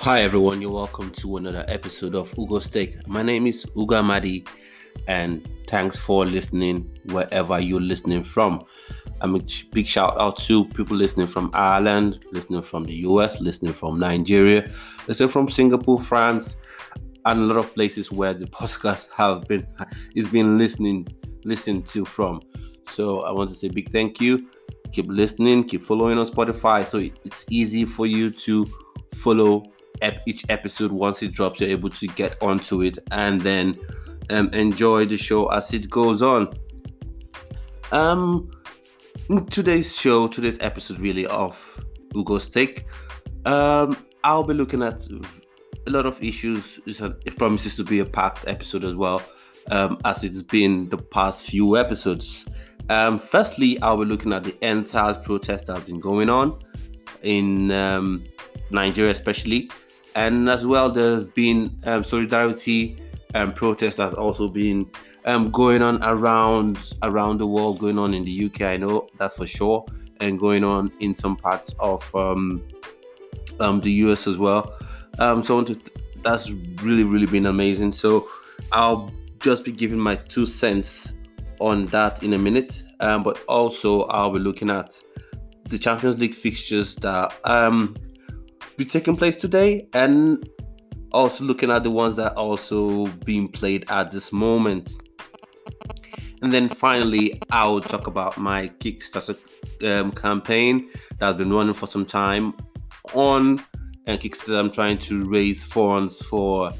Hi everyone, you're welcome to another episode of Ugo's Take. My name is Uga Madi and thanks for listening wherever you're listening from. I'm a big shout out to people listening from Ireland, listening from the US, listening from Nigeria, listening from Singapore, France, and a lot of places where the podcast have been is been listening listened to from. So I want to say big thank you. Keep listening, keep following on Spotify so it's easy for you to follow ep- each episode once it drops you're able to get onto it and then um, enjoy the show as it goes on. Um today's show today's episode really of Ugo's Take um I'll be looking at a lot of issues. It promises to be a packed episode as well um, as it's been the past few episodes. Um, firstly I'll be looking at the entire protest that has been going on in um, Nigeria especially and as well there's been um, solidarity and protest that's also been um, going on around around the world going on in the uk i know that's for sure and going on in some parts of um, um, the us as well. Um, so that's really really been amazing. So i'll just be giving my two cents on that in a minute. Um, but also i'll be looking at the champions league fixtures that um, be taking place today and also looking at the ones that are also being played at this moment. And then finally, I'll talk about my Kickstarter um, campaign that's been running for some time on and Kickstarter. I'm trying to raise funds for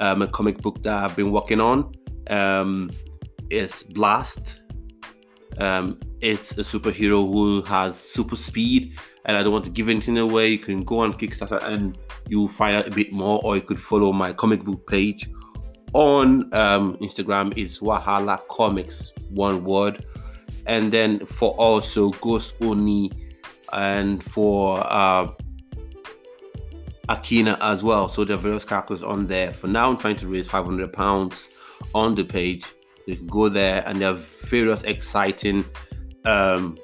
um, a comic book that I've been working on. Um, it's Blast. Um, it's a superhero who has super speed and I don't want to give anything away, you can go on Kickstarter and you'll find out a bit more, or you could follow my comic book page on um, Instagram. Is Wahala Comics, one word. And then for also Ghost Oni and for uh, Akina as well. So there are various characters on there. For now, I'm trying to raise 500 pounds on the page. You can go there, and there are various exciting um,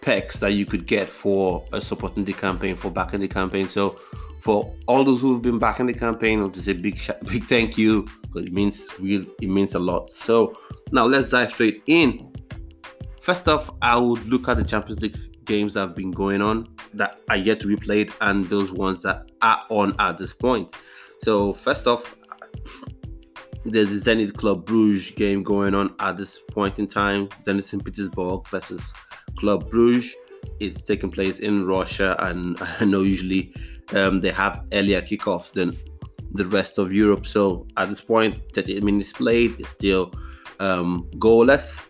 perks that you could get for uh, supporting the campaign, for backing the campaign. So, for all those who've been backing the campaign, I want to say big, sh- big thank you because it means real, it means a lot. So now let's dive straight in. First off, I would look at the Champions League games that have been going on that are yet to be played and those ones that are on at this point. So first off, there's a Zenit Club Bruges game going on at this point in time. Zenit St. Petersburg versus Club Bruges is taking place in Russia, and I know usually um, they have earlier kickoffs than the rest of Europe. So at this point, 38 minutes played, it's still um, goalless.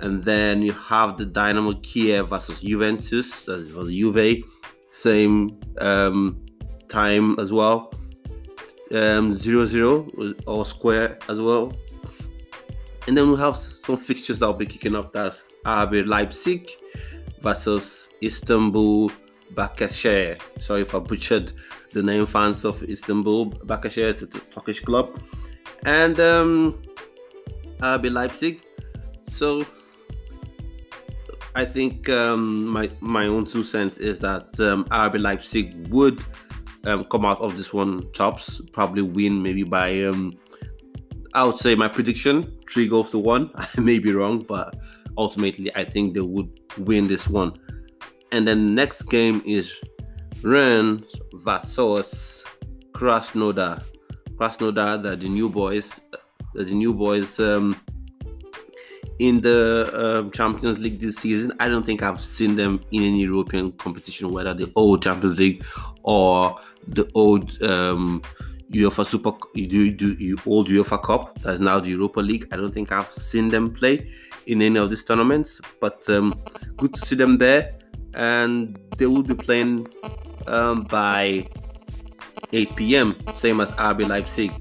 And then you have the Dynamo Kiev versus Juventus, that was Juve, same um, time as well. Um, 0-0 or square as well. And then we have some fixtures that will be kicking off. That's RB Leipzig versus Istanbul Başakşehir. Sorry if I butchered the name, fans of Istanbul Başakşehir. It's a Turkish club. And um, RB Leipzig. So I think um, my my own two cents is that um, RB Leipzig would um, come out of this one tops, probably win maybe by um, I would say my prediction three goals to one. I may be wrong, but ultimately I think they would win this one. And then next game is Rennes versus Krasnodar. Krasnodar, the, the new boys, the, the new boys um, in the uh, Champions League this season. I don't think I've seen them in any European competition, whether the old Champions League or the old um, UEFA Super, you do you old UEFA Cup. That's now the Europa League. I don't think I've seen them play in any of these tournaments, but um, good to see them there. And they will be playing um, by 8 p.m. Same as RB Leipzig,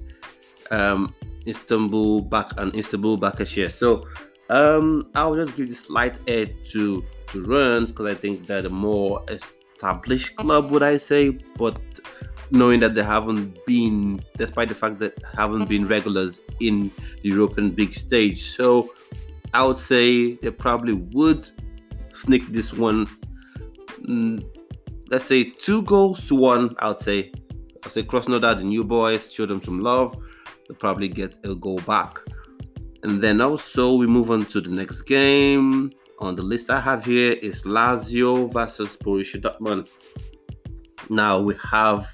um, Istanbul back and Istanbul Başakşehir. So um, I'll just give this slight edge to to Rennes because I think they're the more established club, would I say? But knowing that they haven't been, despite the fact that haven't been regulars in the European big stage. So I would say they probably would sneak this one. Mm, let's say two goals to one. I would say I say Krasnodar, the new boys, show them some love. They'll probably get a goal back. And then also we move on to the next game on the list I have here is Lazio versus Borussia Dortmund. Now we have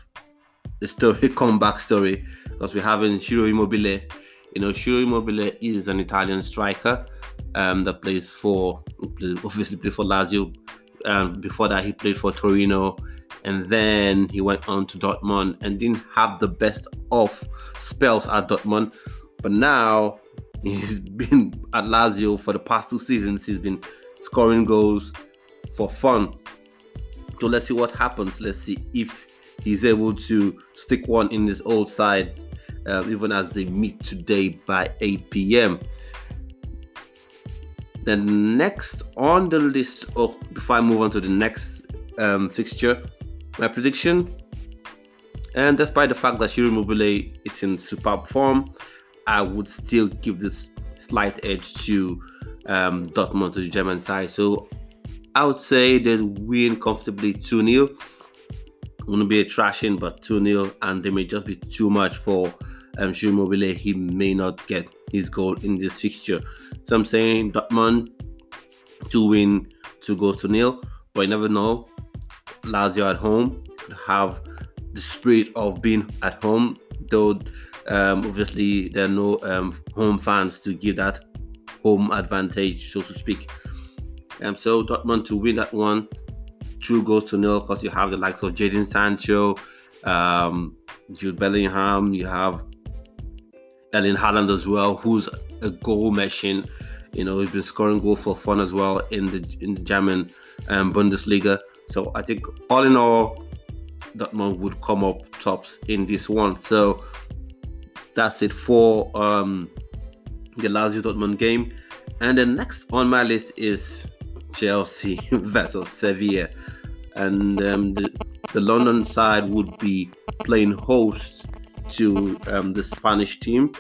the story, comeback story, because we're having Ciro Immobile. You know, Ciro Immobile is an Italian striker um, that plays for, obviously, played for Lazio. Um, before that, he played for Torino, and then he went on to Dortmund and didn't have the best of spells at Dortmund. But now He's been at Lazio for the past two seasons. He's been scoring goals for fun. So let's see what happens. Let's see if he's able to stick one in his old side, uh, even as they meet today by 8 p.m. Then next on the list, of before I move on to the next um, fixture, my prediction. And despite the fact that Ciro Immobile is in superb form, I would still give this slight edge to um, Dortmund to the German side. So I would say they win comfortably 2 0. Going to be a trashing, but 2 0, and they may just be too much for um, Mobile. He may not get his goal in this fixture. So I'm saying Dortmund to win, two goals to nil, but you never know. Lazio at home have the spirit of being at home, though um, obviously, there are no um, home fans to give that home advantage, so to speak. Um, so Dortmund to win that one, two goals to nil, because you have the likes of Jadon Sancho, um, Jude Bellingham, you have Erling Haaland as well, who's a goal machine. You know, he's been scoring goals for fun as well in the in the German um, Bundesliga. So I think all in all, Dortmund would come up tops in this one. So that's it for um, the Lazio Dortmund game. And the next on my list is Chelsea versus Sevilla. And um, the, the, London side would be playing host to um, the Spanish team.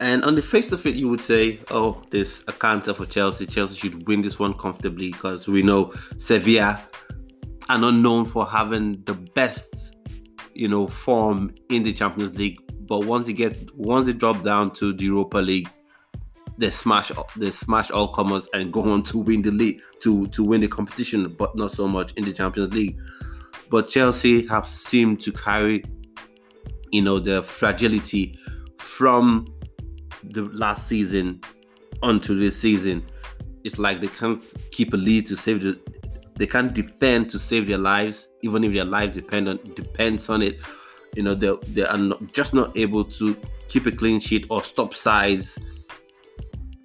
And on the face of it, you would say, oh, this a counter for Chelsea. Chelsea should win this one comfortably because we know Sevilla are not known for having the best you know, form in the Champions League. But once they get once they drop down to the Europa League, they smash they smash all comers and go on to win the league to to win the competition, but not so much in the Champions League. But Chelsea have seemed to carry, you know, the fragility from the last season onto this season. It's like they can't keep a lead to save the they can't defend to save their lives, even if their lives depend on depends on it. You know, they they are not, just not able to keep a clean sheet or stop sides.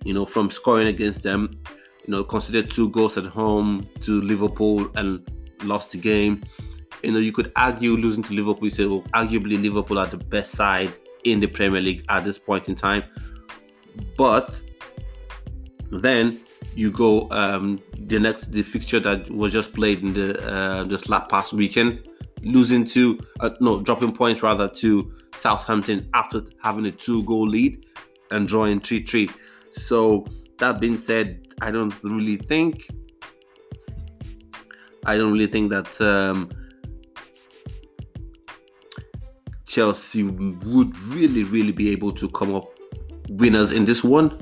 You know, from scoring against them. You know, consider two goals at home to Liverpool and lost the game. You know, you could argue losing to Liverpool. You say, well, arguably Liverpool are the best side in the Premier League at this point in time. But then you go um, the next the fixture that was just played in the uh, this last past weekend, losing to uh, no dropping points rather to Southampton after having a two goal lead and drawing three three. So that being said, I don't really think I don't really think that um, Chelsea would really really be able to come up winners in this one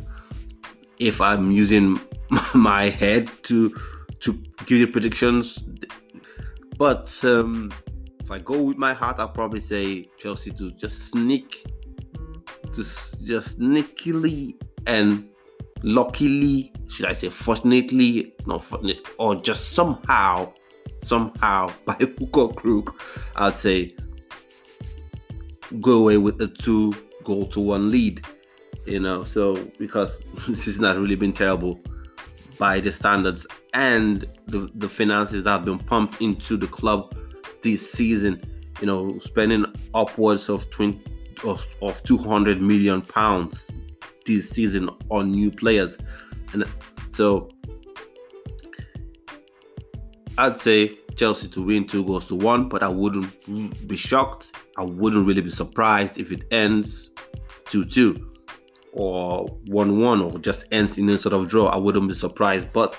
if I'm using my head to to give you predictions. But um, if I go with my heart, I'll probably say Chelsea to just sneak, to just sneakily and luckily, should I say fortunately, not fortunate, or just somehow, somehow by hook or crook, I'd say go away with a two goal to one lead. You know, so because this has not really been terrible by the standards and the, the finances that have been pumped into the club this season. You know, spending upwards of 20 of, of 200 million pounds this season on new players. And so I'd say Chelsea to win two goals to one, but I wouldn't be shocked. I wouldn't really be surprised if it ends 2 2 or 1 1 or just ends in a sort of draw, I wouldn't be surprised. But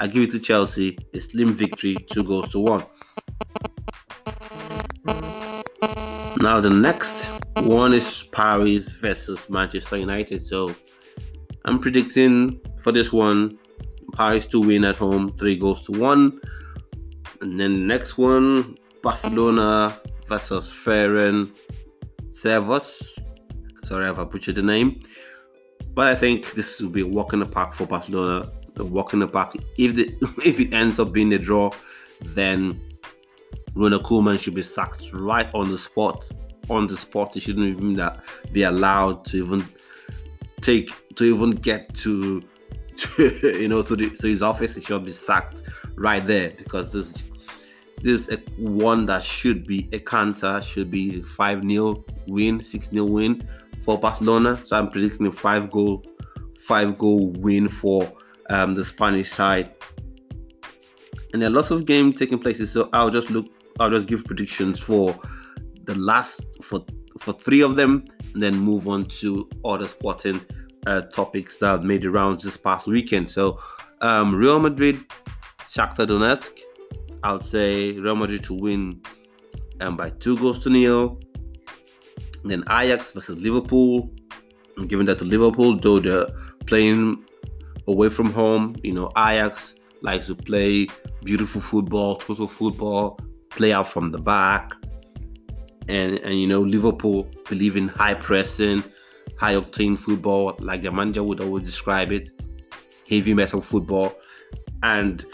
I give it to Chelsea a slim victory, two goals to one. Now the next one is Paris versus Manchester United. So I'm predicting for this one Paris to win at home, three goals to one. And then the next one, Barcelona versus Ferenc Servos. Sorry if I butchered the name. But I think this will be a walk in the park for Barcelona. A walk in the park. If the if it ends up being a draw, then Ronald Koeman should be sacked right on the spot. On the spot, he shouldn't even be allowed to even take to even get to, to you know to the to his office. He should be sacked right there because this this is one that should be a canter, should be 5 0 win, 6 0 win for Barcelona. So I'm predicting a five goal, five goal win for um, the Spanish side. And there are lots of games taking place. So I'll just look, I'll just give predictions for the last for for three of them, and then move on to other sporting uh, topics that made the rounds this past weekend. So um, Real Madrid, Shakhtar Donetsk. I would say Real Madrid to win um, by two goals to nil. And then Ajax versus Liverpool. I'm giving that to Liverpool, though they're playing away from home. You know, Ajax likes to play beautiful football, total football, play out from the back. And and you know, Liverpool believe in high pressing, high octane football, like the manager would always describe it, heavy metal football. And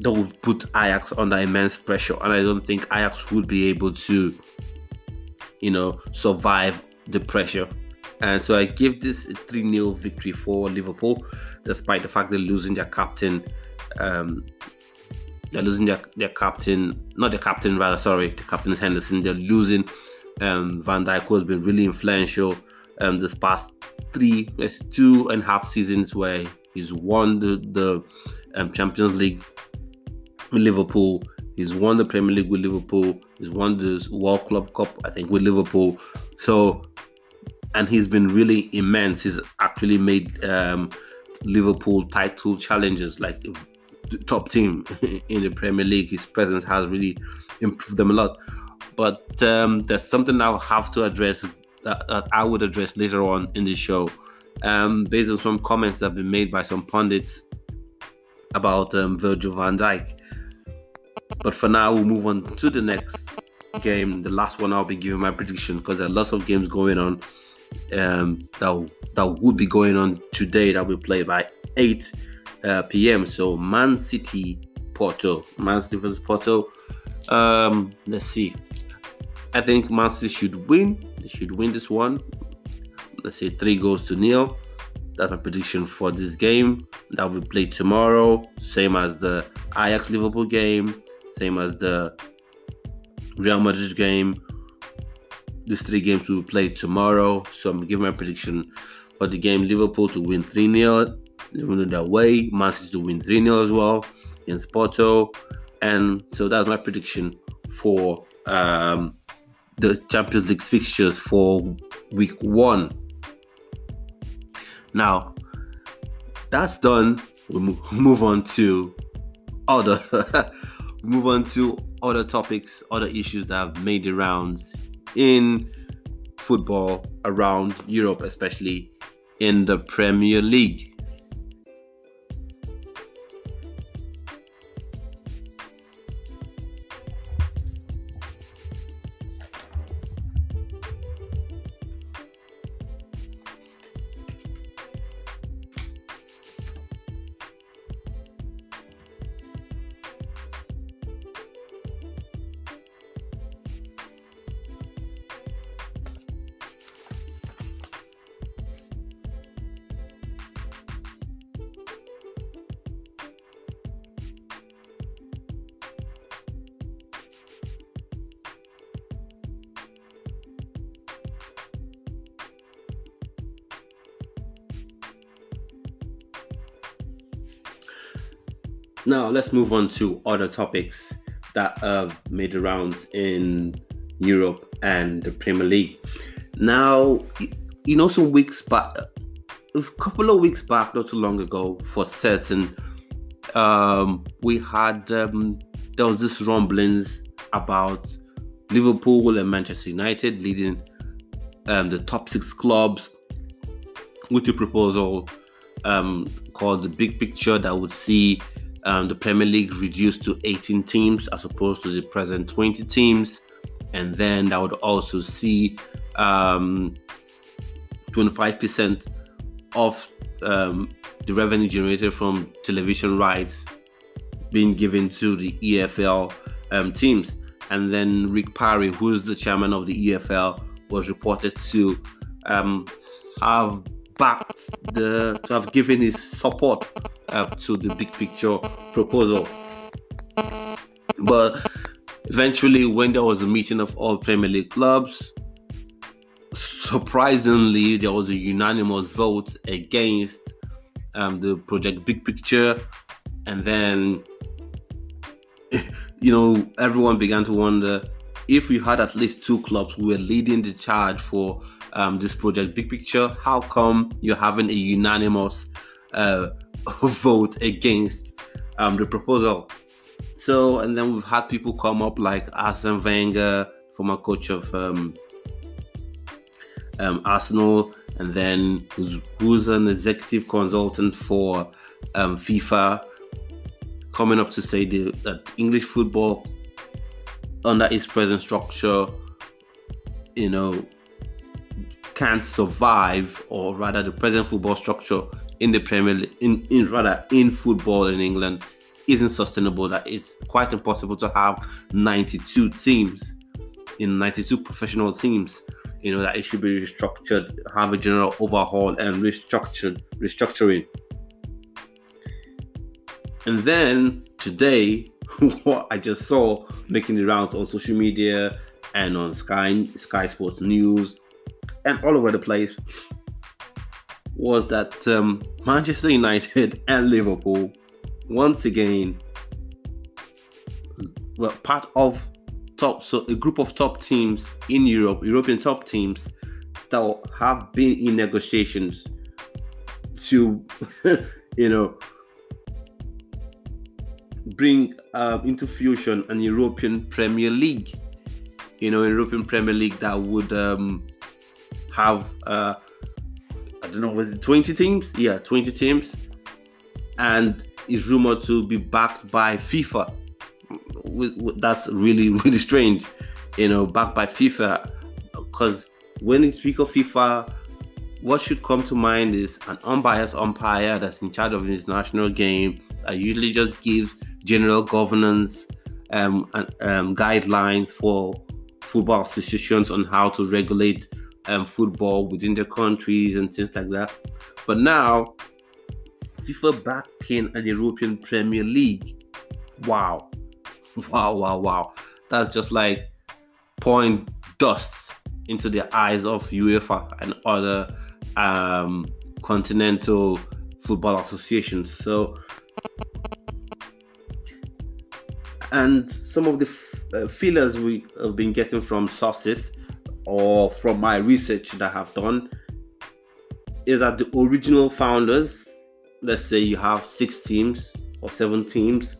that would put Ajax under immense pressure. And I don't think Ajax would be able to you know, survive the pressure. And so I give this a 3 0 victory for Liverpool, despite the fact they're losing their captain. Um, they're losing their, their captain, not the captain, rather, sorry, the captain is Henderson. They're losing um, Van Dijk, who has been really influential um, this past three, two and a half seasons where he's won the, the um, Champions League with Liverpool He's won the Premier League with Liverpool. He's won the World Club Cup, I think, with Liverpool. So, and he's been really immense. He's actually made um, Liverpool title challenges like the top team in the Premier League. His presence has really improved them a lot. But um, there's something I'll have to address that, that, I would address later on in the show, um, based on some comments that have been made by some pundits about um, Virgil van Dijk. But for now, we'll move on to the next game. The last one I'll be giving my prediction because there are lots of games going on um, that that would be going on today that will play by 8 uh, p.m. So Man City Porto, Man City versus Porto. Um, let's see. I think Man City should win. They should win this one. Let's say three goals to nil. That's my prediction for this game. That will be played tomorrow, same as the Ajax Liverpool game same as the Real Madrid game. These three games will play tomorrow. So I'm giving my prediction for the game Liverpool to win 3 0. Even their way, Man City to win 3 0 as well against Porto. And so that's my prediction for um, the Champions League fixtures for week one. Now, that's done. We move on to other move on to other topics, other issues that have made the rounds in football around Europe, especially in the Premier League. Let's move on to other topics that have made the rounds in Europe and the Premier League. Now, you know, some weeks back, a couple of weeks back, not too long ago, for certain, um, we had um, there was this rumblings about Liverpool and Manchester United leading um, the top six clubs with a proposal um, called the Big Picture that would see um, the Premier League reduced to 18 teams as opposed to the present 20 teams. And then that would also see um, 25% of um, the revenue generated from television rights being given to the EFL um, teams. And then Rick Parry, who is the chairman of the EFL, was reported to um, have backed the to have given his support uh, to the big picture proposal. But eventually, when there was a meeting of all Premier League clubs, surprisingly, there was a unanimous vote against um, the project Big Picture, and then you know everyone began to wonder if we had at least two clubs who were leading the charge for um, this project big picture how come you're having a unanimous uh, vote against um, the proposal. So and then we've had people come up like Arsene Wenger former coach of um, um, Arsenal and then who's, who's, an executive consultant for um, FIFA coming up to say the, that English football under its present structure, you know, can't survive, or rather, the present football structure in the Premier League, in, in rather in football in England, isn't sustainable. That it's quite impossible to have 92 teams in 92 professional teams. You know that it should be restructured, have a general overhaul and restructured, restructuring. And then today, what I just saw making the rounds on social media and on Sky Sky Sports News and all over the place was that um, Manchester United and Liverpool once again were part of top so a group of top teams in Europe, European top teams that have been in negotiations to you know bring uh, into fusion an European Premier League. You know, European Premier League that would um, have uh, don't know, was it 20 teams? Yeah, 20 teams, and is rumored to be backed by FIFA. That's really really strange, you know, backed by FIFA, because when you speak of FIFA, what should come to mind is an unbiased umpire that's in charge of his national game that usually just gives general governance um, um, guidelines for football associations on how to regulate um, football within their countries and things like that. But now, FIFA backing an European Premier League. Wow. Wow, wow, wow. That's just like pouring dust into the eyes of UEFA and other um, continental football associations. So and some of the f- uh, feelers we have been getting from sources or from my research that I have done is that the original founders, let's say you have six teams or seven teams,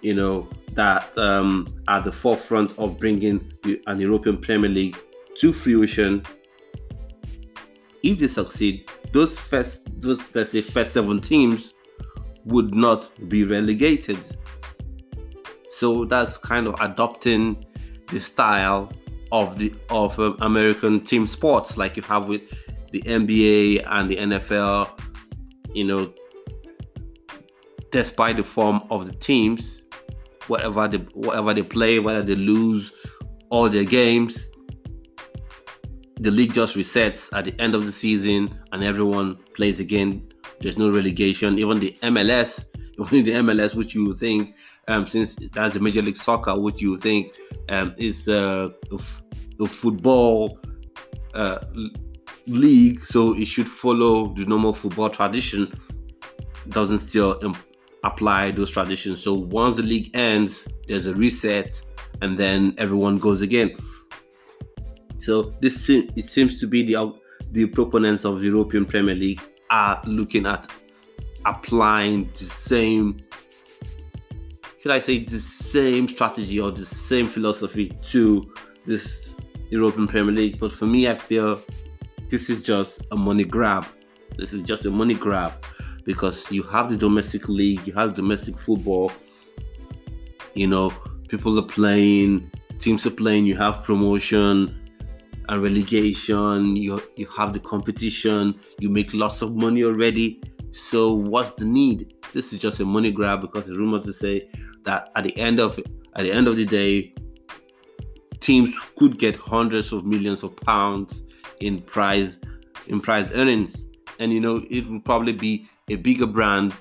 you know, that um, are the forefront of bringing an European Premier League to fruition. If they succeed, those first, those let's say first seven teams would not be relegated so that's kind of adopting the style of the of um, American team sports, like you have with the NBA and the NFL. You know, despite the form of the teams, whatever they whatever they play, whether they lose all their games, the league just resets at the end of the season, and everyone plays again. There's no relegation. Even the MLS, even the MLS, which you think um, since that's the Major League Soccer, what you think um, is uh, the football uh, league, so it should follow the normal football tradition. Doesn't still um, apply those traditions. So once the league ends, there's a reset, and then everyone goes again. So this it seems to be the the proponents of the European Premier League are looking at applying the same should I say, the same strategy or the same philosophy to this European Premier League. But for me, I feel this is just a money grab. This is just a money grab because you have the domestic league, you have domestic football. You know, people are playing, teams are playing. You have promotion and relegation. You you have the competition. You make lots of money already. So what's the need? This is just a money grab because it's rumored to say that at the end of at the end of the day, teams could get hundreds of millions of pounds in prize in prize earnings. And you know, it will probably be a bigger brand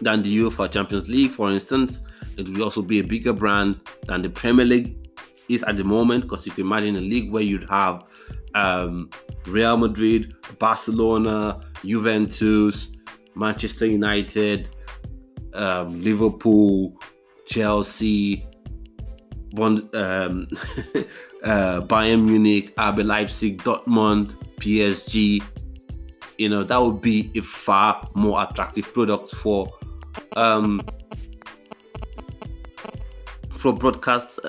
than the UEFA Champions League, for instance. It will also be a bigger brand than the Premier League is at the moment, because you can imagine a league where you'd have um, Real Madrid, Barcelona, Juventus, Manchester United, um, Liverpool, Chelsea, Bond, um, uh, Bayern Munich, RB Leipzig, Dortmund, PSG. You know that would be a far more attractive product for um, for broadcast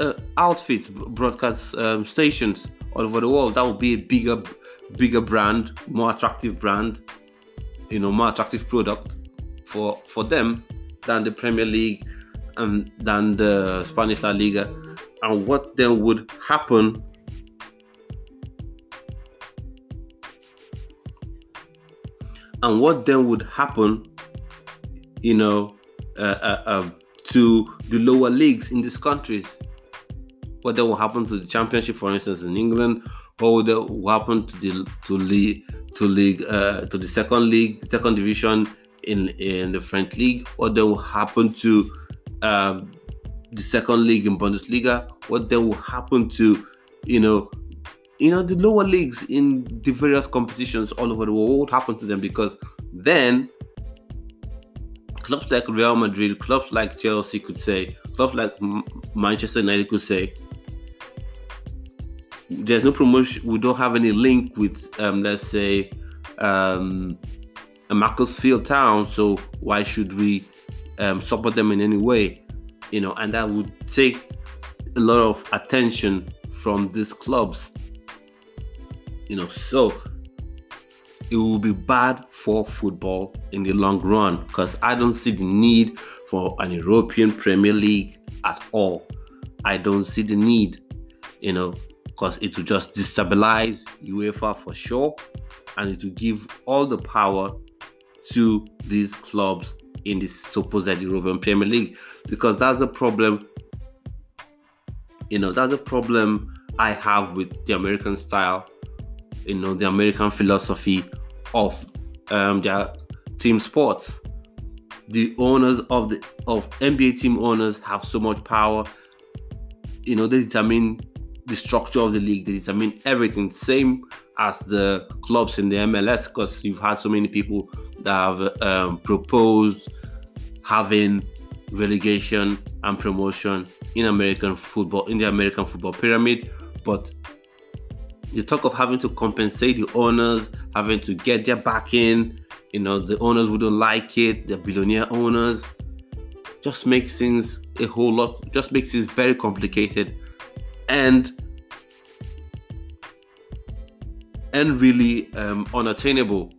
uh, outfits, broadcast um, stations all over the world. That would be a bigger, bigger brand, more attractive brand. You know, more attractive product for for them than the Premier League and than the Spanish La Liga. And what then would happen and what then would happen, you know, uh, uh, uh, to the lower leagues in these countries? What then will happen to the championship, for instance, in England? Or what will happen to the to league to league uh, to the second league, second division in in the French league? What then will happen to um, the second league in Bundesliga? What then will happen to you know you know the lower leagues in the various competitions all over the world? What would happen to them? Because then clubs like Real Madrid, clubs like Chelsea could say, clubs like Manchester United could say, there's no promotion. We don't have any link with, um, let's say, um, a Macclesfield town. So why should we um, support them in any way? You know, and that would take a lot of attention from these clubs. You know, so it will be bad for football in the long run because I don't see the need for an European Premier League at all. I don't see the need, you know, because it will just destabilize UEFA for sure and it will give all the power to these clubs in the supposed European Premier League because that's the problem. You know, that's the problem I have with the American style, you know, the American philosophy of um, their team sports. The owners of the of NBA team owners have so much power. You know, they determine the structure of the league. They determine everything. Same as the clubs in the MLS, because you've had so many people that have um, proposed having relegation and promotion in American football, in the American football pyramid. But the talk of having to compensate the owners, having to get their backing, you know, the owners wouldn't like it, the billionaire owners, just makes things a whole lot, just makes it very complicated and and really um, unattainable.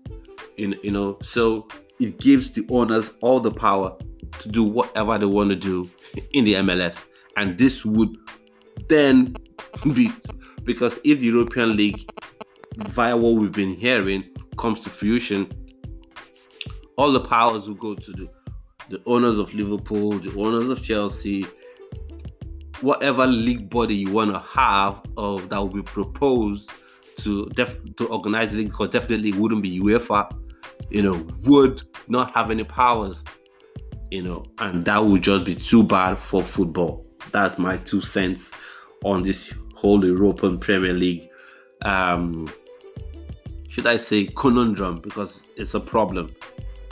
In you know, so it gives the owners all the power to do whatever they want to do in the MLS, and this would then be because if the European League, via what we've been hearing, comes to fruition, all the powers will go to the, the owners of Liverpool, the owners of Chelsea, whatever league body you want to have or that will be proposed to def- to organize the league because definitely it wouldn't be UEFA, you know, would not have any powers, you know, and that would just be too bad for football. That's my two cents on this whole European Premier League. Um, should I say conundrum because it's a problem.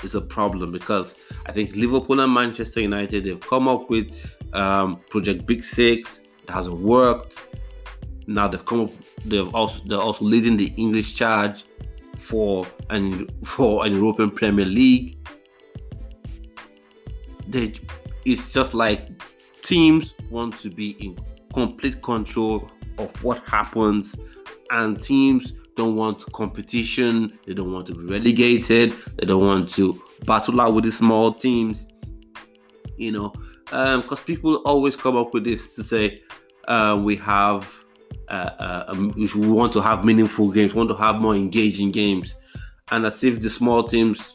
It's a problem because I think Liverpool and Manchester United they've come up with um, Project Big Six. It hasn't worked. Now they've come up. They've also they're also leading the English charge for an for an European Premier League. They, it's just like teams want to be in complete control of what happens, and teams don't want competition, they don't want to be relegated, they don't want to battle out with the small teams, you know, because um, people always come up with this to say uh, we have. Uh, uh, um, we want to have meaningful games, want to have more engaging games, and as if the small teams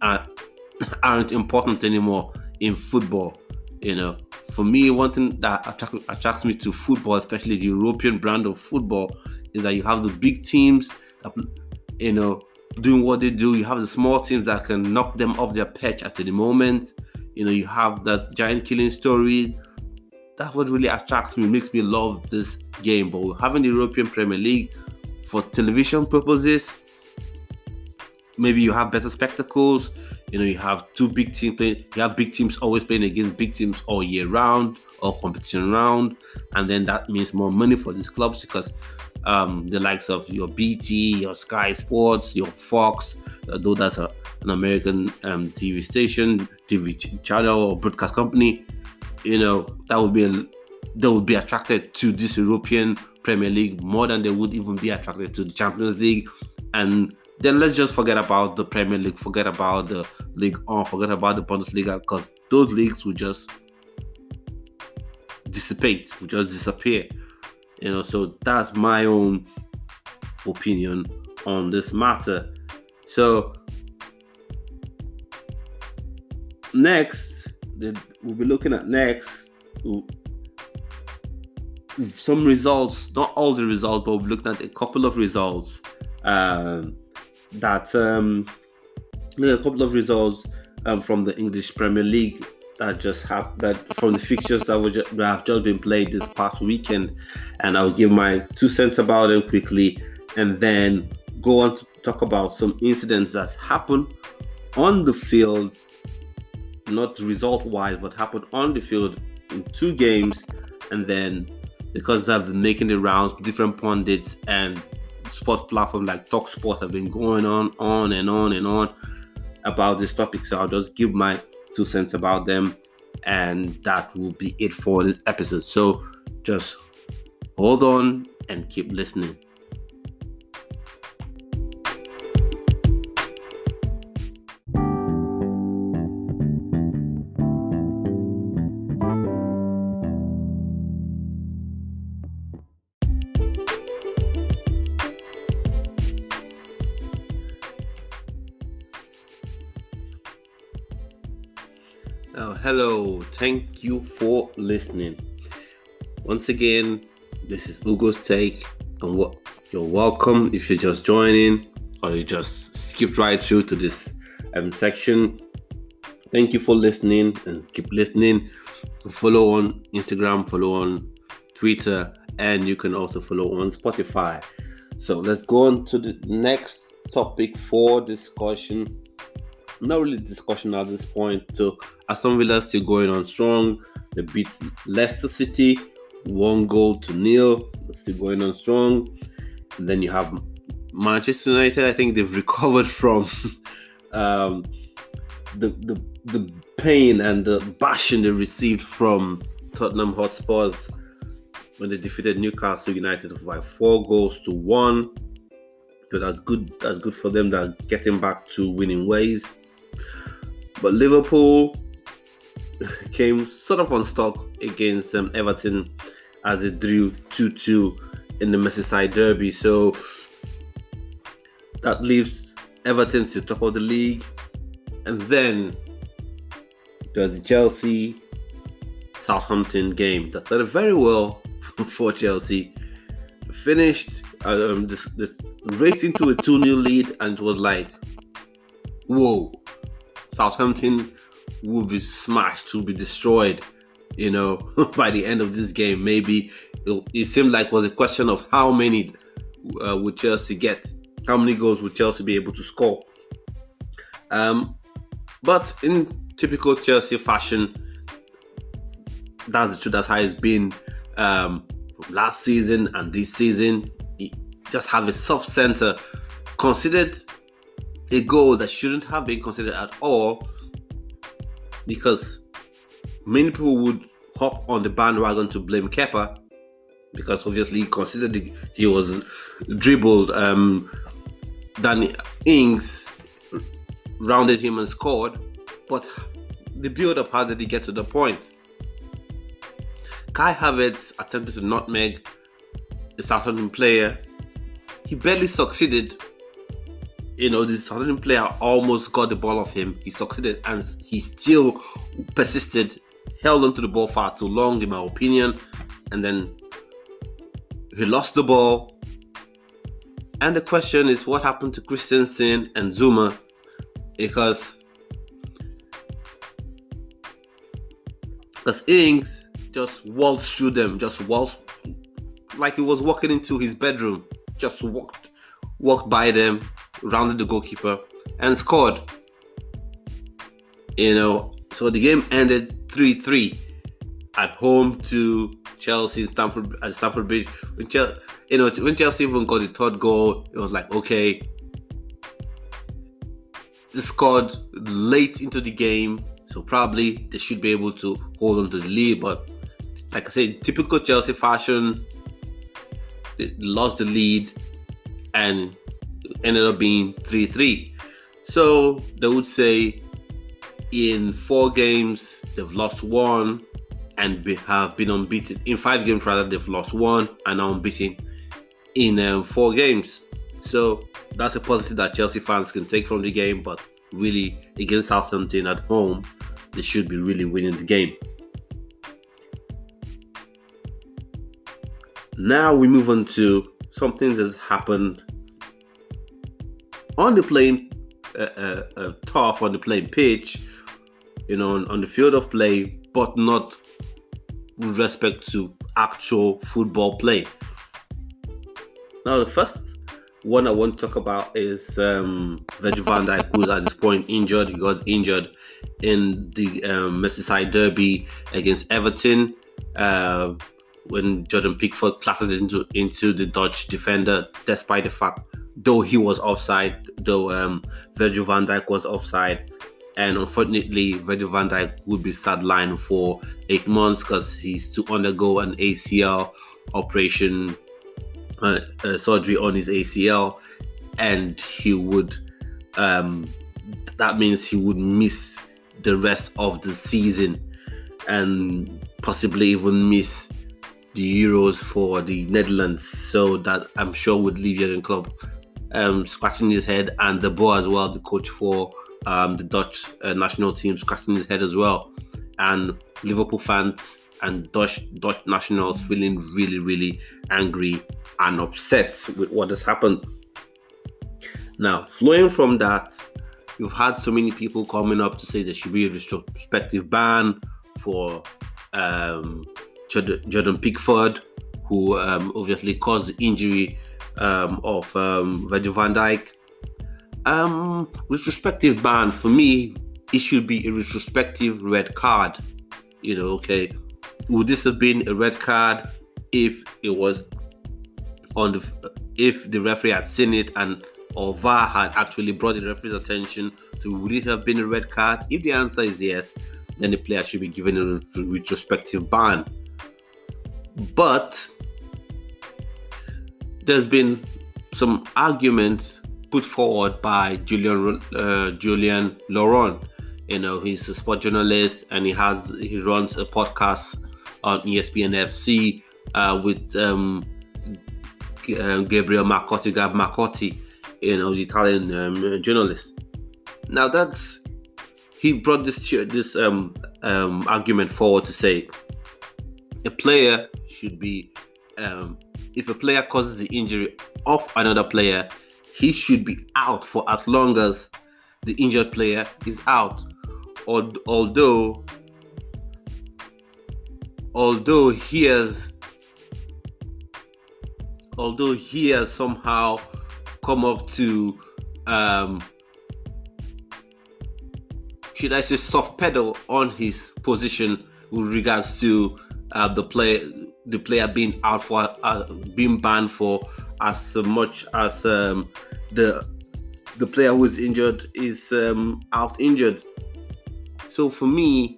are, aren't important anymore in football. You know, for me, one thing that attract, attracts me to football, especially the European brand of football, is that you have the big teams, that, you know, doing what they do. You have the small teams that can knock them off their perch at any moment. You know, you have that giant killing story. That's what really attracts me, makes me love this game. But having the European Premier League for television purposes, maybe you have better spectacles. You know, you have two big teams playing. You have big teams always playing against big teams all year round, or competition round, and then that means more money for these clubs because um, the likes of your BT, your Sky Sports, your Fox, uh, though that's a, an American um, TV station, TV channel or broadcast company, you know that would be they would be attracted to this European Premier League more than they would even be attracted to the Champions League, and then let's just forget about the Premier League, forget about the Ligue 1, forget about the Bundesliga, because those leagues will just dissipate, will just disappear. You know, so that's my own opinion on this matter. So next, we'll be looking at next some results, not all the results, but we'll be looking at a couple of results. Um, that um, a couple of results um, from the English Premier League that just have that from the fixtures that were just, that have just been played this past weekend, and I'll give my two cents about them quickly, and then go on to talk about some incidents that happened on the field, not result wise, but happened on the field in two games, and then because I've been making the rounds, different pundits and sports platform like Talk Sport have been going on, on and on and on about this topic. So I'll just give my two cents about them, and that will be it for this episode. So just hold on and keep listening. Thank you for listening. Once again, this is Ugo's take, and what you're welcome if you're just joining or you just skipped right through to this um, section. Thank you for listening and keep listening. Follow on Instagram, follow on Twitter, and you can also follow on Spotify. So let's go on to the next topic for discussion not really discussion at this point. So Aston Villa still going on strong. They beat Leicester City one goal to nil. Still going on strong. And then you have Manchester United. I think they've recovered from um, the, the the pain and the bashing they received from Tottenham Hotspurs when they defeated Newcastle United by four goals to one. So that's good. That's good for them. That getting back to winning ways. But Liverpool came sort of unstuck against um, Everton as they drew 2 2 in the Merseyside Derby. So that leaves Everton to top of the league. And then there's the Chelsea Southampton game that started very well for Chelsea. Finished um, this, this race into a 2 0 lead, and was like, whoa, Southampton will be smashed, will be destroyed, you know, by the end of this game. Maybe it, it seemed like it was a question of how many uh, would Chelsea get, how many goals would Chelsea be able to score. Um, but in typical Chelsea fashion, that's the truth. That's how it's been um, last season and this season. just have a soft center considered a goal that shouldn't have been considered at all because many people would hop on the bandwagon to blame Kepa because obviously he considered he was dribbled. Um, Danny Ings rounded him and scored, but the build up, how did he get to the point? Kai Havertz attempted to nutmeg the Southampton player. He barely succeeded. You know, the Southampton player almost got the ball off him. He succeeded and he still persisted, held onto the ball far too long, in my opinion. And then he lost the ball. And the question is what happened to Christensen and Zouma? Because because Ings just waltzed through them, just waltzed like he was walking into his bedroom, just walked walked by them, rounded the goalkeeper, and scored. You know, so the game ended 3-3 at home to Chelsea Stamford at Stamford Bridge. When you know, when Chelsea even got the third goal, it was like okay. They scored late into the game, so probably they should be able to hold on to the lead. But like I said, typical Chelsea fashion, they lost the lead and ended up being 3 3. So they would say in four games, they've lost one and be, have been unbeaten. In five games, rather, they've lost one and are unbeaten in um, four games. So that's a positive that Chelsea fans can take from the game, but really against Southampton at home, they should be really winning the game. Now we move on to something that's happened on the playing uh, uh, tough on the playing pitch, you know, on, on the field of play, but not with respect to actual football play. Now, the first one I want to talk about is um, Virgil van Dijk, who's at this point injured. He got injured in the um, Merseyside Derby against Everton. Uh, when Jordan Pickford clashed into into the Dutch defender, despite the fact though he was offside, though um, Virgil van Dijk was offside, and unfortunately Virgil van Dijk would be sidelined for eight months because he's to undergo an ACL operation, uh, uh, surgery on his ACL, and he would. Um, that means he would miss the rest of the season and possibly even miss the Euros for the Netherlands. So that I'm sure would leave Jurgen Klopp um, scratching his head, and De Boer as well, the coach for um, the Dutch uh, national team, scratching his head as well, and Liverpool fans and Dutch Dutch nationals feeling really, really angry and upset with what has happened. Now, flowing from that, you've had so many people coming up to say there should be a retrospective ban for um, Jordan Pickford, who um, obviously caused the injury um, of um, Virgil van Dijk. Um, retrospective ban for me, it should be a retrospective red card. You know, okay, would this have been a red card if it was on the if the referee had seen it and or VAR had actually brought the referee's attention to would it have been a red card? If the answer is yes, then the player should be given a retrospective ban. But there's been some arguments put forward by Julian uh, Julien Laurens. You know, he's a sport journalist and he has he runs a podcast on ESPN FC uh, with um, uh, Gabriel Marcotti, Gab Marcotti, you know, the Italian um, journalist. Now that's he brought this this um, um, argument forward to say a player should be um, if a player causes the injury of another player, he should be out for as long as the injured player is out. Although, although he has, although he has somehow come up to, um, should I say, soft pedal on his position with regards to uh, the play the player being out for uh, being banned for as much as um, the the player who is injured is um, out injured. So for me,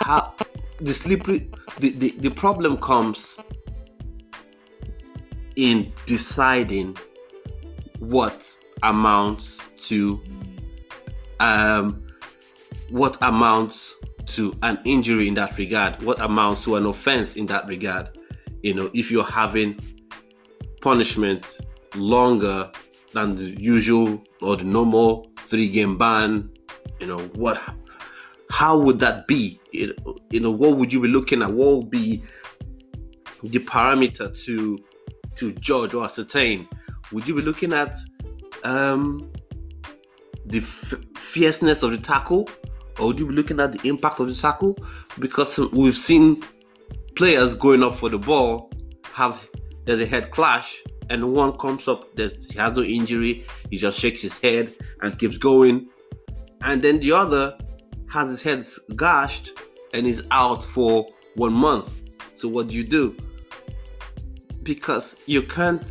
how the slippery the, the, the problem comes in deciding what amounts to um what amounts to an injury in that regard. What amounts to an offense in that regard? You know if you're having punishment longer than the usual or the normal three game ban you know what how would that be? You know what would you be looking at? What would be the parameter to to judge or ascertain? Would you be looking at um the f- fierceness of the tackle or would you be looking at the impact of the tackle because we've seen players going up for the ball have there's a head clash and one comes up there's he has no injury he just shakes his head and keeps going and then the other has his head gashed and is out for one month. So what do you do? Because you can't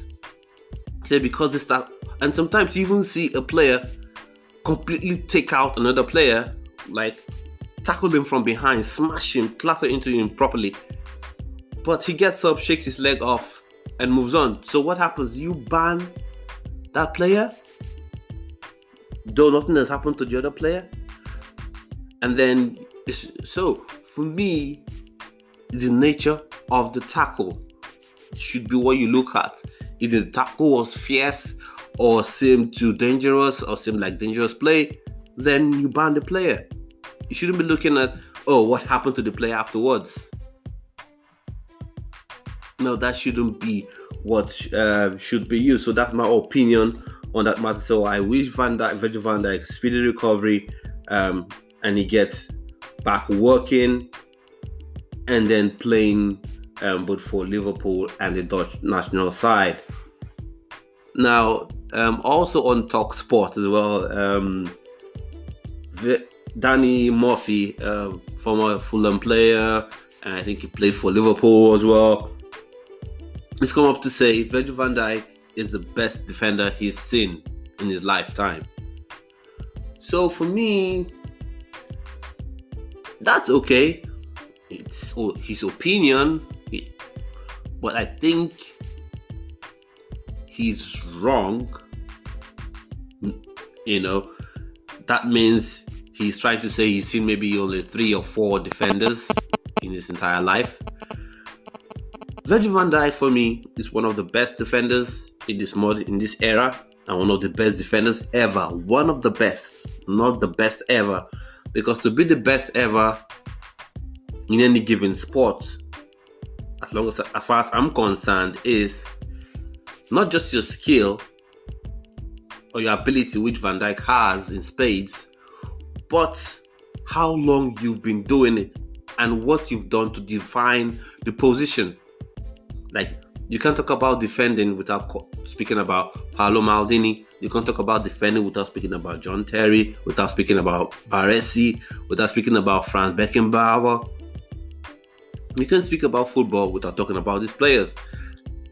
say because it's that and sometimes you even see a player completely take out another player, like tackle him from behind, smash him, clatter into him properly. But he gets up, shakes his leg off, and moves on. So what happens? You ban that player, though nothing has happened to the other player and then, so for me, the nature of the tackle should be what you look at. If the tackle was fierce or seemed too dangerous or seemed like dangerous play, then you ban the player. You shouldn't be looking at, oh, what happened to the player afterwards. No, that shouldn't be what uh, should be used. So that's my opinion on that matter. So I wish Van Dijk, Virgil Van Dijk, speedy recovery. Um, and he gets back working and then playing um, both for Liverpool and the Dutch national side. Now, um, also on Talk Sport as well, um, Danny Murphy, uh, former Fulham player, and I think he played for Liverpool as well. He's come up to say Virgil van Dijk is the best defender he's seen in his lifetime. So for me, that's okay. It's his opinion, but I think he's wrong. You know, that means he's trying to say he's seen maybe only three or four defenders in his entire life. Virgil van Dijk for me is one of the best defenders in this mod in this era and one of the best defenders ever. One of the best, not the best ever. Because to be the best ever in any given sport, as long as as far as I'm concerned, is not just your skill or your ability, which Van Dijk has in spades, but how long you've been doing it and what you've done to define the position. Like you can't talk about defending without speaking about Paolo Maldini. You can't talk about defending without speaking about John Terry, without speaking about Baresi, without speaking about Franz Beckenbauer. You can't speak about football without talking about these players.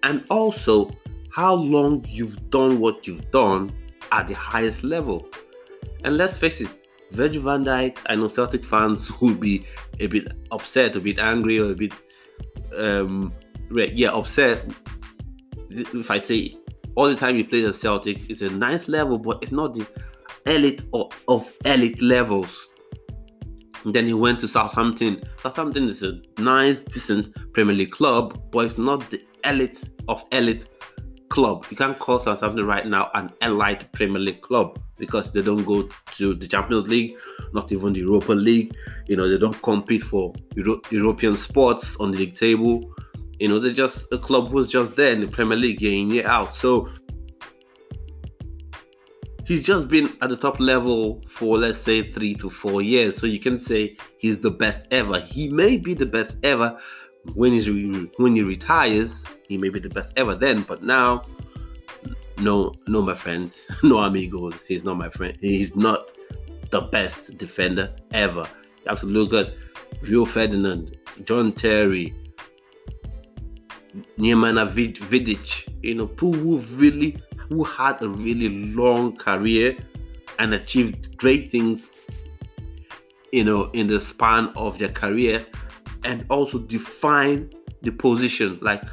And also, how long you've done what you've done at the highest level. And let's face it, Virgil van Dijk, I know Celtic fans will be a bit upset, a bit angry, or a bit, um, yeah, upset. If I say all the time he plays at Celtic is a ninth level, but it's not the elite of, of elite levels. And then he went to Southampton. Southampton is a nice, decent Premier League club, but it's not the elite of elite club. You can't call Southampton right now an elite Premier League club because they don't go to the Champions League, not even the Europa League. You know, they don't compete for Euro- European sports on the league table. You know, they're just a club who's just there in the Premier League year in, year out. So he's just been at the top level for let's say three to four years. So you can say he's the best ever. He may be the best ever when he's re- when he retires. He may be the best ever then, but now, no, no, my friends, no amigos. He's not my friend. He's not the best defender ever. You have to look at Rio Ferdinand, John Terry, Nemanja Vidic, you know, people who really who had a really long career and achieved great things, you know, in the span of their career. And also define the position. Like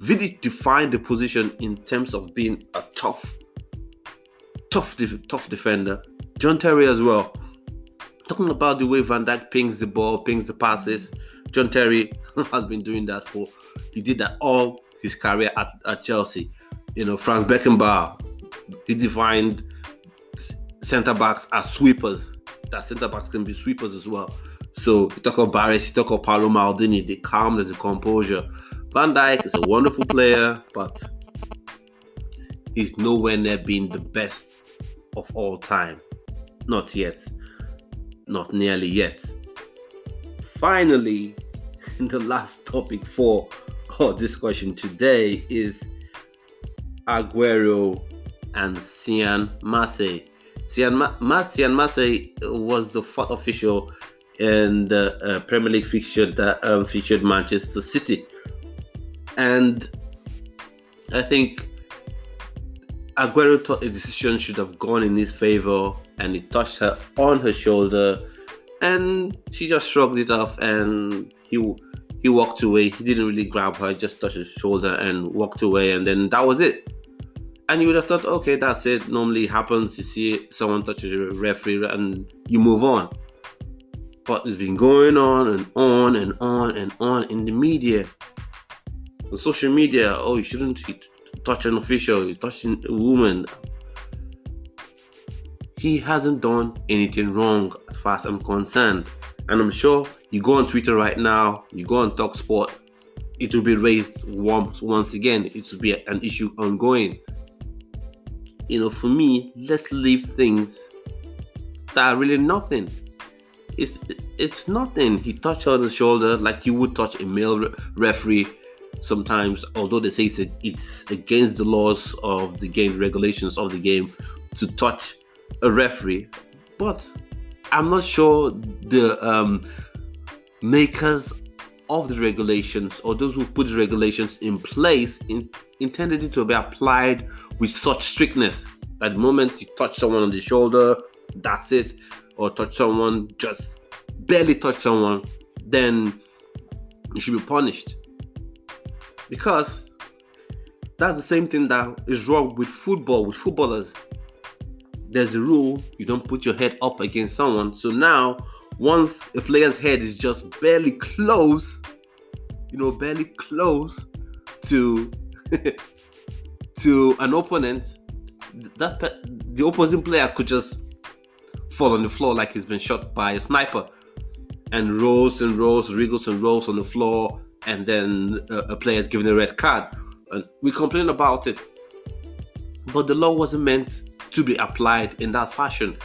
Vidic defined the position in terms of being a tough, tough, tough defender. John Terry as well. Talking about the way Van Dijk pings the ball, pings the passes. John Terry has been doing that for. He did that all his career at, at Chelsea. You know, Franz Beckenbauer. He defined centre backs as sweepers. That centre backs can be sweepers as well. So you talk about Barres, you talk about Paolo Maldini, the calmness, the composure. Van Dijk is a wonderful player, but he's nowhere near being the best of all time. Not yet. Not nearly yet. Finally, the last topic for our discussion today is Aguero and Sian Massey. Sian, Ma- Sian Massey was the fourth official in the uh, Premier League fixture that um, featured Manchester City. And I think Aguero thought the decision should have gone in his favor and he touched her on her shoulder and she just shrugged it off and he he walked away. He didn't really grab her, just touched her shoulder and walked away and then that was it. And you would have thought, okay, that's it. Normally happens. You see someone touches a referee and you move on. But it's been going on and on and on and on in the media. On social media, oh, you shouldn't touch an official, you're touching a woman. He hasn't done anything wrong as far as I'm concerned. And I'm sure you go on Twitter right now, you go on Talksport, it will be raised once once again. It will be an issue ongoing. You know, for me, let's leave things that are really nothing it's it's nothing. He touched on the shoulder like you would touch a male re- referee. Sometimes, although they say it's, a, it's against the laws of the game, regulations of the game, to touch a referee, but I'm not sure the um, makers of the regulations or those who put the regulations in place in, intended it to be applied with such strictness. At the moment you touch someone on the shoulder, that's it or touch someone, just barely touch someone, then you should be punished. Because that's the same thing that is wrong with football, with footballers. There's a rule you don't put your head up against someone. So now, once a player's head is just barely close, you know, barely close to to an opponent, that the opposing player could just fall on the floor like he's been shot by a sniper and rolls and rolls, wriggles and rolls on the floor, and then a, a player is given a red card. And we complain about it. But the law wasn't meant to be applied in that fashion.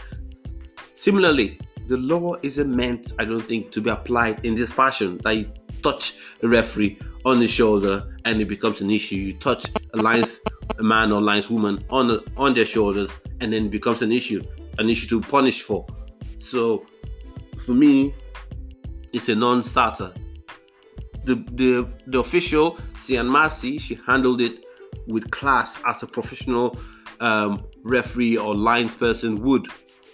Similarly, the law isn't meant, I don't think, to be applied in this fashion that you touch a referee on the shoulder and it becomes an issue. You touch a lines a man or lines woman on on their shoulders and then it becomes an issue an issue to punish for. So for me, it's a non-starter. The the the official Sian Massey, she handled it with class as a professional um, referee or lines person would.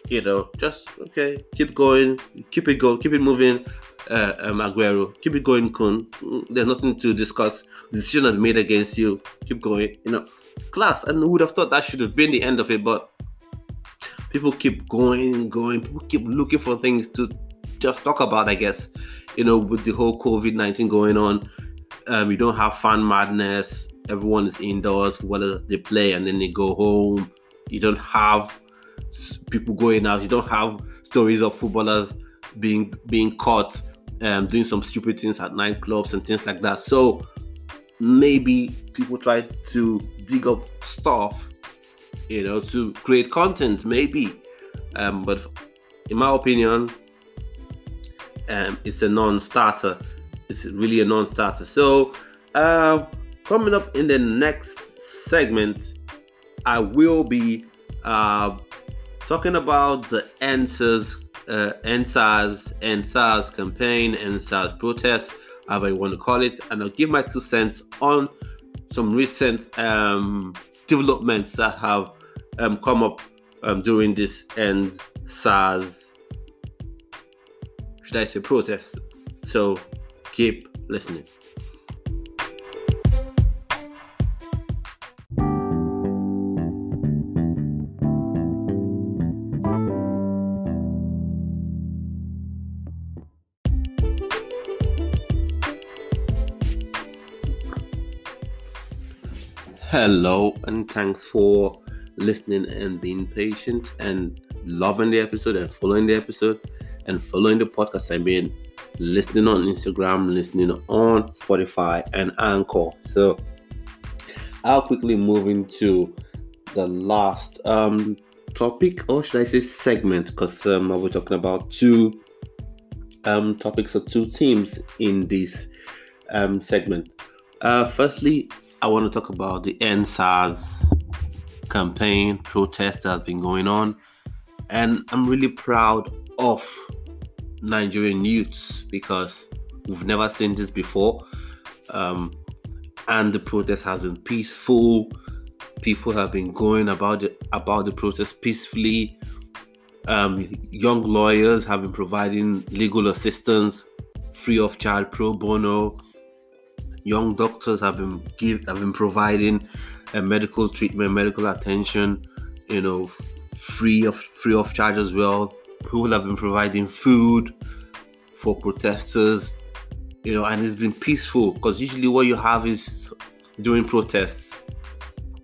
You know, just okay, keep going, keep it going, keep it moving. Uh, um, Aguero, keep it going, Kun. There's nothing to discuss. The decision has made against you. Keep going. You know, class. And who would have thought that should have been the end of it? But people keep going, and going. People keep looking for things to just talk about. I guess you know, with the whole COVID nineteen going on, um, you don't have fan madness. Everyone is indoors, whether they play and then they go home. You don't have people going out. You don't have stories of footballers being being caught um, doing some stupid things at nightclubs and things like that. So maybe people try to dig up stuff you know, to create content, maybe. Um, but in my opinion, um, it's a non-starter. It's really a non-starter. So, uh, coming up in the next segment, I will be uh, talking about the answers, uh, EndSARS, campaign, EndSARS protest, however you want to call it, and I'll give my two cents on some recent um, developments that have um, come up um, during this end SARS, should I say, protest. So Keep listening. Hello, and thanks for listening and being patient and loving the episode and following the episode and following the podcast. I mean, listening on Instagram, listening on Spotify and Anchor. So, I'll quickly move into the last um, topic, or should I say segment? Because um, we're talking about two um, topics or two themes in this um, segment. Uh, firstly, I want to talk about the EndSARS campaign protest that has been going on, and I'm really proud of Nigerian youths because we've never seen this before. Um, and the protest has been peaceful. People have been going about the, about the protest peacefully. Um, young lawyers have been providing legal assistance free of charge pro bono young doctors have been give have been providing a medical treatment, medical attention, you know, free of free of charge as well. People have been providing food for protesters, you know, and it's been peaceful because usually what you have is during protests,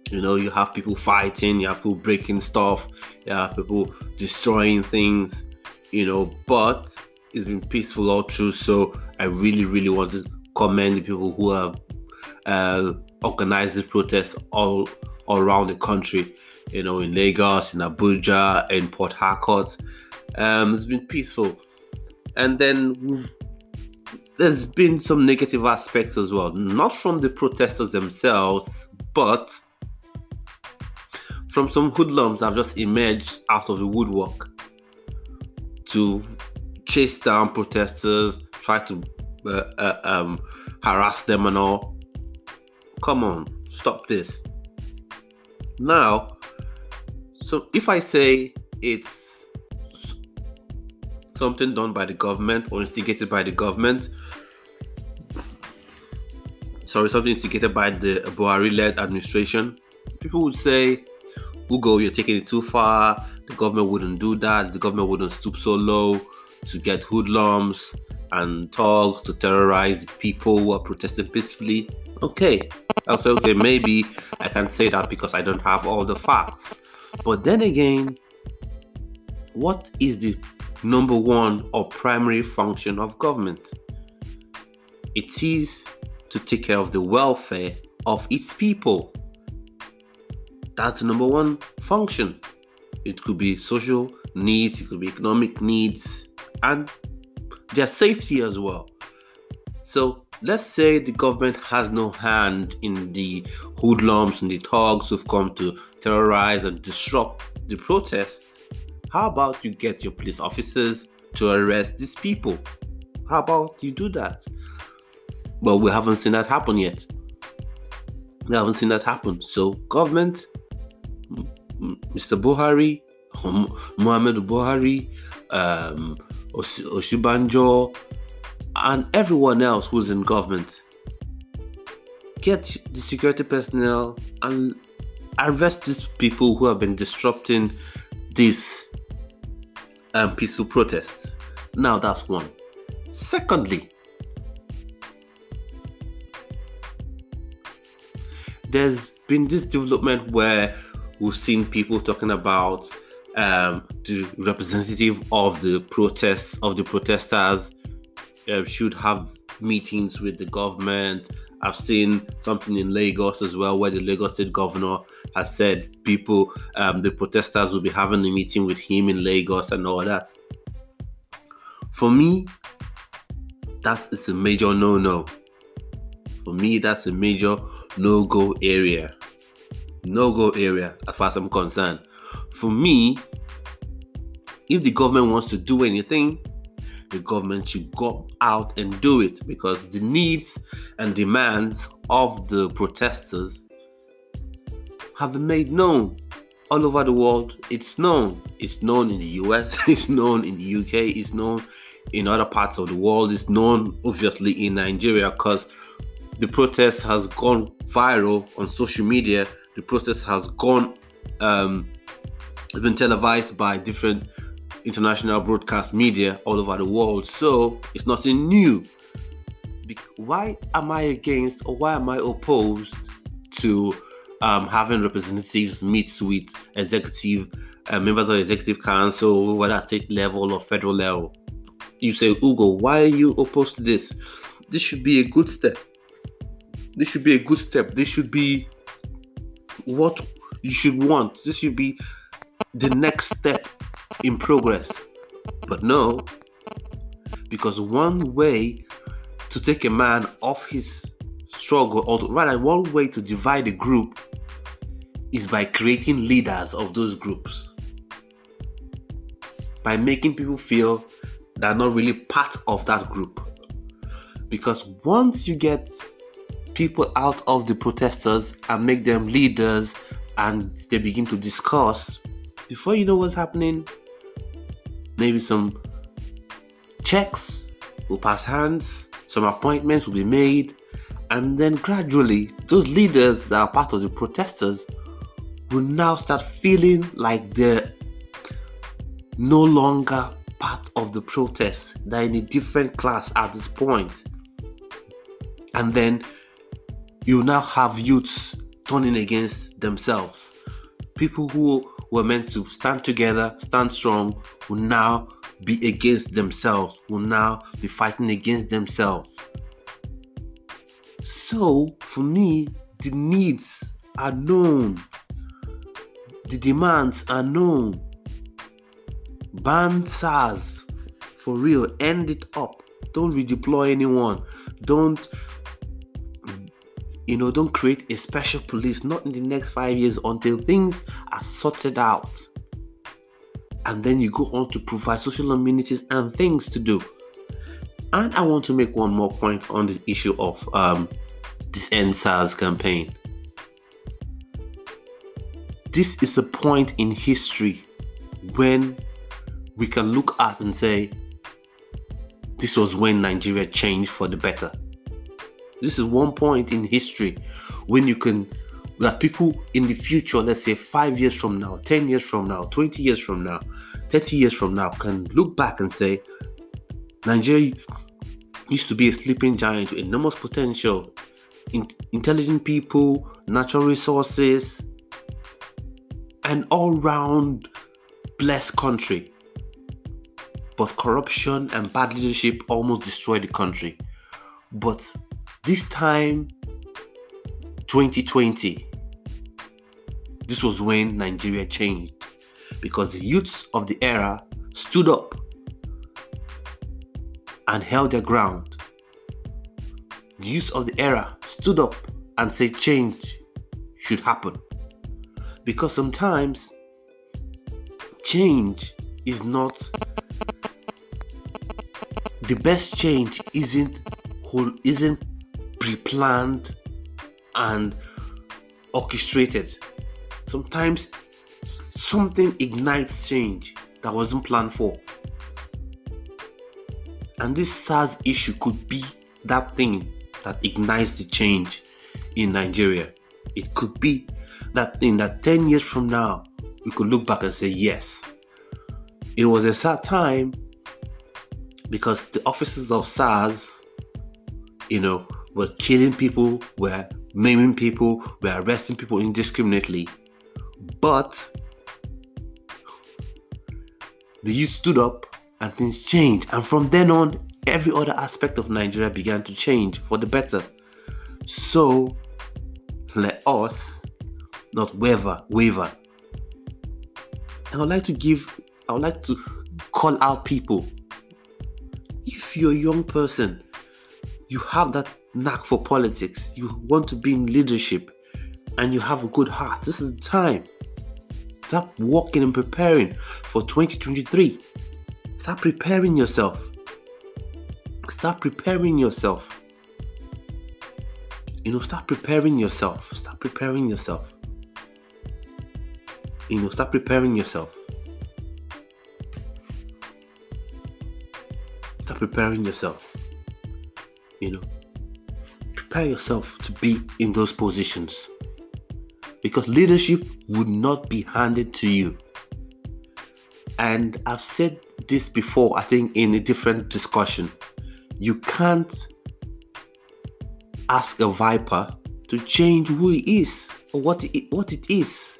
you know, you have people fighting, you have people breaking stuff, you have people destroying things, you know, but it's been peaceful all through. So I really, really want to commend the people who have uh, organized the protests all, all around the country. You know, in Lagos, in Abuja, in Port Harcourt. Um, it's been peaceful, and then there's been some negative aspects as well, not from the protesters themselves, but from some hoodlums that have just emerged out of the woodwork to chase down protesters, try to uh, uh, um, harass them and all. Come on, stop this. Now, so if I say it's something done by the government or instigated by the government, sorry, something instigated by the Buhari led administration, people would say, Ugo, you're taking it too far. The government wouldn't do that. The government wouldn't stoop so low to get hoodlums and thugs to terrorize people who are protesting peacefully. Okay, I'll say, okay, maybe I can say that because I don't have all the facts. But then again, what is the number one or primary function of government? It is to take care of the welfare of its people. That's number one function. It could be social needs, it could be economic needs, and their safety as well. So let's say the government has no hand in the hoodlums and the thugs who've come to terrorize and disrupt the protests. How about you get your police officers to arrest these people? How about you do that? But we haven't seen that happen yet. We haven't seen that happen. So, government, Mr. Buhari, Muhammad Buhari, um, and everyone else who's in government. Get the security personnel and arrest these people who have been disrupting this um, peaceful protest. Now that's one. Secondly, there's been this development where we've seen people talking about um, the representative of the protests of the protesters uh, should have meetings with the government. I've seen something in Lagos as well, where the Lagos State Governor has said people, um, the protesters will be having a meeting with him in Lagos and all that. For me, that is a major no-no. For me, that's a major no-go area. No-go area, as far as I'm concerned for me, if the government wants to do anything, the government should go out and do it because the needs and demands of the protesters have been made known all over the world. It's known. It's known in the US, it's known in the UK, it's known in other parts of the world. It's known obviously in Nigeria because the protest has gone viral on social media. The protest has gone, um, it's been televised by different international broadcast media all over the world. So it's nothing new. Why am I against or why am I opposed to um, having representatives meet with executive uh, members of executive council, whether at state level or federal level? You say, Ugo, why are you opposed to this? This should be a good step. This should be a good step. This should be what you should want. This should be the next step in progress. But no, because one way to take a man off his struggle, or to, rather, one way to divide a group is by creating leaders of those groups. By making people feel they're not really part of that group. Because once you get people out of the protesters and make them leaders and they begin to discuss, before you know what's happening, maybe some checks will pass hands, some appointments will be made, and then gradually those leaders that are part of the protesters will now start feeling like they're no longer part of the protest, they're in a different class at this point. And then you now have youths turning against themselves. People who were meant to stand together, stand strong, will now be against themselves, will now be fighting against themselves. So, for me, the needs are known, the demands are known. Ban SARS for real, end it up. Don't redeploy anyone. Don't you know, don't create a special police, not in the next five years until things are sorted out. And then you go on to provide social amenities and things to do. And I want to make one more point on this issue of um, this End SARS campaign. This is a point in history when we can look at and say, this was when Nigeria changed for the better. This is one point in history when you can that people in the future, let's say five years from now, 10 years from now, 20 years from now, 30 years from now, can look back and say, Nigeria used to be a sleeping giant with enormous potential, in, intelligent people, natural resources, an all round blessed country. But corruption and bad leadership almost destroyed the country. But this time, 2020, this was when Nigeria changed because the youths of the era stood up and held their ground. The youths of the era stood up and said change should happen. Because sometimes change is not the best change isn't whole isn't pre-planned and orchestrated. Sometimes something ignites change that wasn't planned for. And this SARS issue could be that thing that ignites the change in Nigeria. It could be that thing that 10 years from now we could look back and say, yes, it was a sad time because the officers of SARS, you know, were killing people, were maiming people, were arresting people indiscriminately. But the youth stood up and things changed. And from then on, every other aspect of Nigeria began to change for the better. So let us not waver, waver. And I would like to give, I would like to call out people. If you're a young person, you have that knack for politics, you want to be in leadership, and you have a good heart, this is the time. Start working and preparing for 2023. Start preparing yourself. Start preparing yourself. You know, start preparing yourself. Start preparing yourself. You know, start preparing yourself. start preparing yourself. You know, prepare yourself to be in those positions because leadership would not be handed to you. And I've said this before, I think, in a different discussion. You can't ask a viper to change who he is or what it, what it is.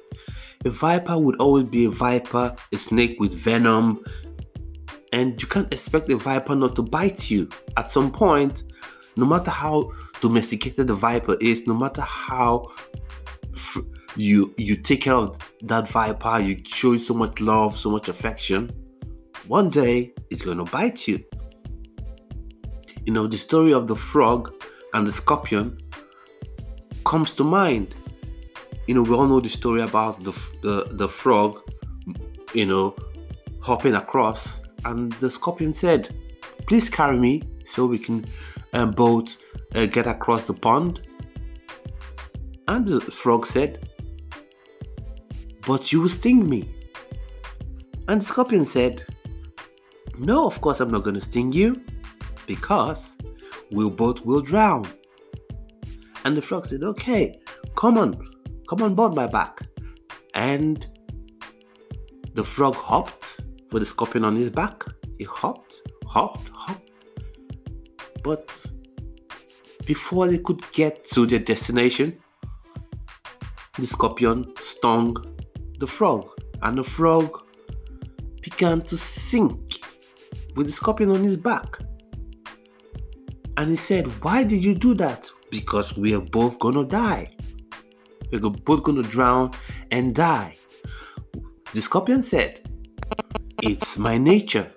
A viper would always be a viper, a snake with venom, and you can't expect a viper not to bite you. At some point, no matter how domesticated the viper is, no matter how you you take care of that viper, you show so much love, so much affection, one day it's going to bite you. You know, the story of the frog and the scorpion comes to mind. You know, we all know the story about the the, the frog, you know, hopping across, and the scorpion said, "Please carry me so we can um, both uh, get across the pond." And the frog said, but you will sting me. And the scorpion said, No, of course I'm not going to sting you, because we both will drown. And the frog said, Okay, come on, come on board my back. And the frog hopped with the scorpion on his back. He hopped, hopped, hopped. But before they could get to their destination, the scorpion stung the frog, and the frog began to sink with the scorpion on his back. And he said, Why did you do that? Because we are both gonna die. We're both gonna drown and die. The scorpion said, It's my nature.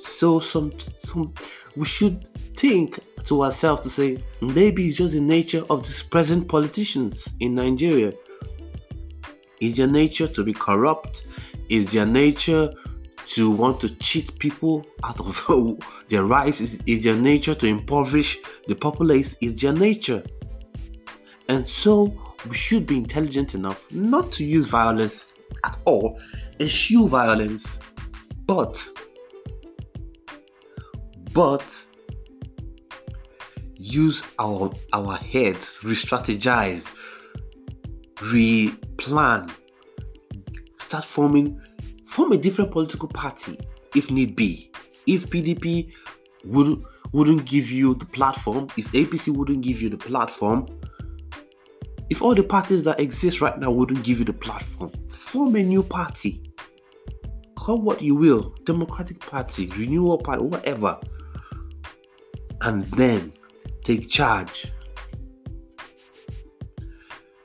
So some some we should think to ourselves to say maybe it's just the nature of these present politicians in Nigeria is their nature to be corrupt? Is their nature to want to cheat people out of their rights? Is, is their nature to impoverish the populace? Is their nature? And so we should be intelligent enough not to use violence at all, eschew violence, but but use our our heads, re-strategize, re-plan, start forming, form a different political party if need be. If PDP would wouldn't give you the platform, if APC wouldn't give you the platform, if all the parties that exist right now wouldn't give you the platform, form a new party. Call what you will, Democratic Party, Renewal Party, whatever. And then take charge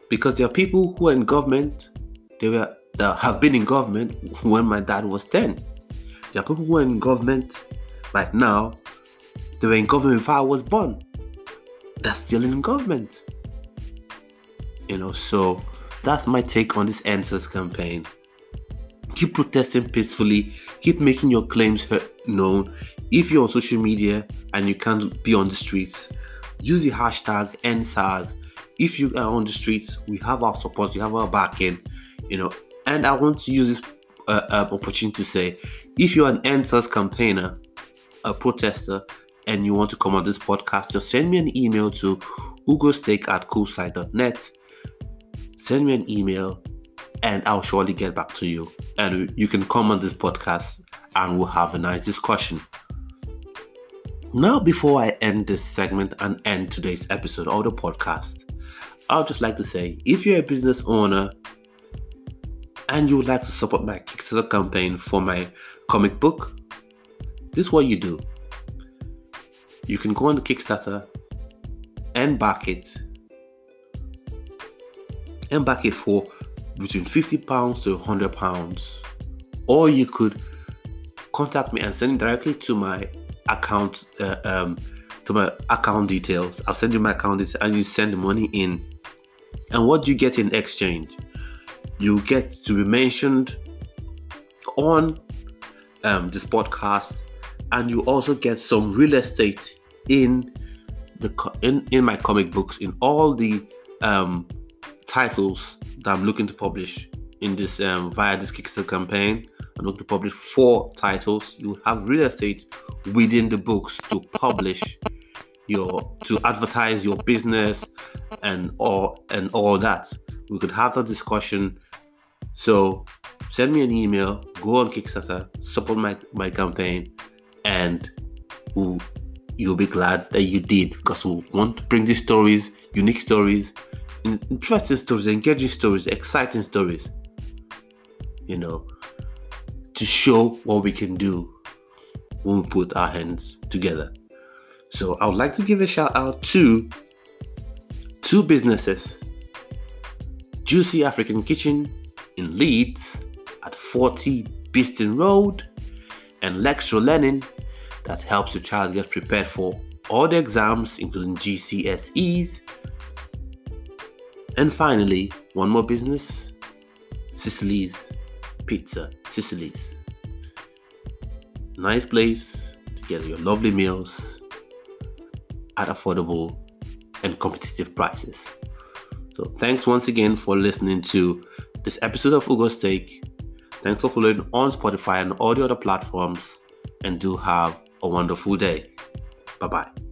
because there are people who are in government, they were that have been in government when my dad was 10. There are people who are in government right now, they were in government before I was born. They're still in government. You know, so that's my take on this EndSARS campaign. Keep protesting peacefully, keep making your claims known. If you're on social media and you can't be on the streets, use the hashtag EndSARS if you are on the streets, we have our support, we have our backing, you know. And I want to use this uh, uh, opportunity to say, if you're an EndSARS campaigner, a protester, and you want to come on this podcast, just send me an email to ugostake at coolside.net. Send me an email and I'll surely get back to you. And you can come on this podcast and we'll have a nice discussion. Now, before I end this segment and end today's episode of the podcast, I would just like to say if you're a business owner and you would like to support my Kickstarter campaign for my comic book, this is what you do. You can go on the Kickstarter and back it and back it for between 50 pounds to 100 pounds or you could contact me and send it directly to my account uh, um, to my account details i'll send you my account details and you send the money in and what do you get in exchange? You get to be mentioned on um, this podcast, and you also get some real estate in the in, in my comic books in all the um, titles that I'm looking to publish in this um, via this Kickstarter campaign. I'm looking to publish four titles. You have real estate within the books to publish your to advertise your business and all and all that. We could have that discussion. So send me an email, go on Kickstarter, support my, my campaign, and we'll, you'll be glad that you did because we want to bring these stories, unique stories, interesting stories, engaging stories, exciting stories, you know, to show what we can do when we put our hands together. So I would like to give a shout out to two businesses Juicy African Kitchen in Leeds at 40 Beeston Road and Lextra Learning that helps your child get prepared for all the exams, including GCSEs. And finally, one more business Sicily's Pizza. Sicily's. Nice place to get your lovely meals at affordable and competitive prices. So, thanks once again for listening to this episode of Ugo's Take. Thanks for following on Spotify and all the other platforms, and do have a wonderful day. Bye bye.